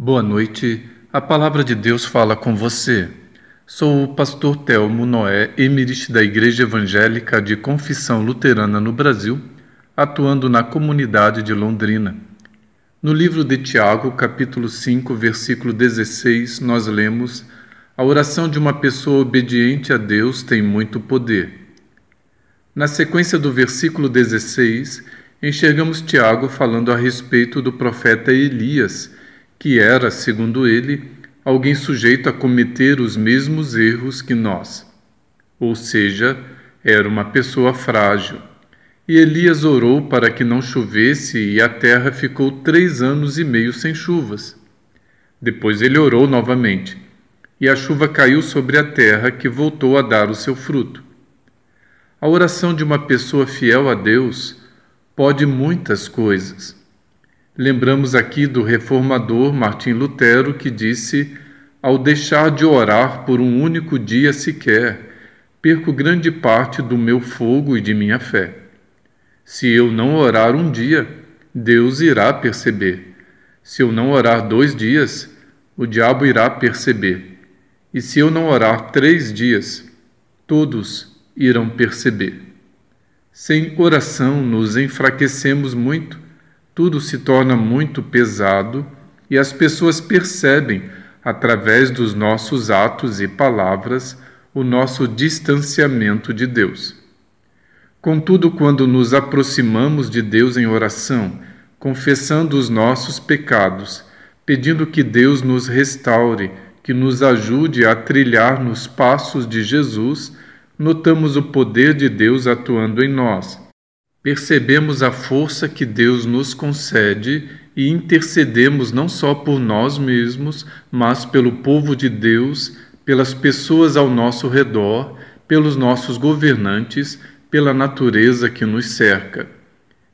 Boa noite. A palavra de Deus fala com você. Sou o pastor Telmo Noé Emerich da Igreja Evangélica de Confissão Luterana no Brasil, atuando na comunidade de Londrina. No livro de Tiago, capítulo 5, versículo 16, nós lemos: A oração de uma pessoa obediente a Deus tem muito poder. Na sequência do versículo 16, enxergamos Tiago falando a respeito do profeta Elias que era, segundo ele, alguém sujeito a cometer os mesmos erros que nós. Ou seja, era uma pessoa frágil. E Elias orou para que não chovesse e a terra ficou três anos e meio sem chuvas. Depois ele orou novamente, e a chuva caiu sobre a terra que voltou a dar o seu fruto. A oração de uma pessoa fiel a Deus pode muitas coisas. Lembramos aqui do reformador Martim Lutero que disse: Ao deixar de orar por um único dia sequer, perco grande parte do meu fogo e de minha fé. Se eu não orar um dia, Deus irá perceber. Se eu não orar dois dias, o diabo irá perceber. E se eu não orar três dias, todos irão perceber. Sem oração, nos enfraquecemos muito tudo se torna muito pesado e as pessoas percebem, através dos nossos atos e palavras, o nosso distanciamento de Deus. Contudo, quando nos aproximamos de Deus em oração, confessando os nossos pecados, pedindo que Deus nos restaure, que nos ajude a trilhar nos passos de Jesus, notamos o poder de Deus atuando em nós percebemos a força que Deus nos concede e intercedemos não só por nós mesmos, mas pelo povo de Deus, pelas pessoas ao nosso redor, pelos nossos governantes, pela natureza que nos cerca.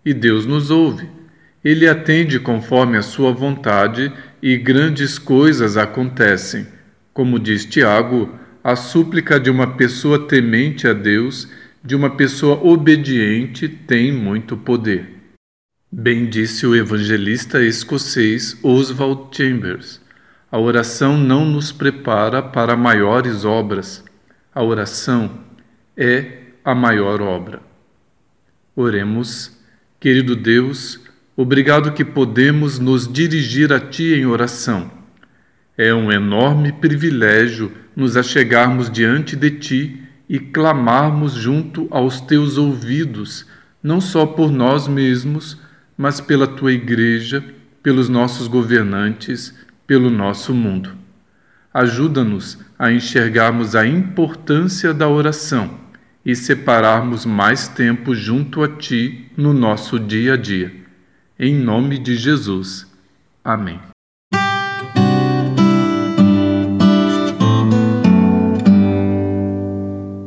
E Deus nos ouve. Ele atende conforme a sua vontade e grandes coisas acontecem. Como diz Tiago, a súplica de uma pessoa temente a Deus de uma pessoa obediente tem muito poder. Bem disse o evangelista escocês Oswald Chambers: a oração não nos prepara para maiores obras, a oração é a maior obra. Oremos, querido Deus, obrigado que podemos nos dirigir a Ti em oração. É um enorme privilégio nos achegarmos diante de Ti e clamarmos junto aos teus ouvidos, não só por nós mesmos, mas pela tua igreja, pelos nossos governantes, pelo nosso mundo. Ajuda-nos a enxergarmos a importância da oração e separarmos mais tempo junto a ti no nosso dia a dia. Em nome de Jesus. Amém.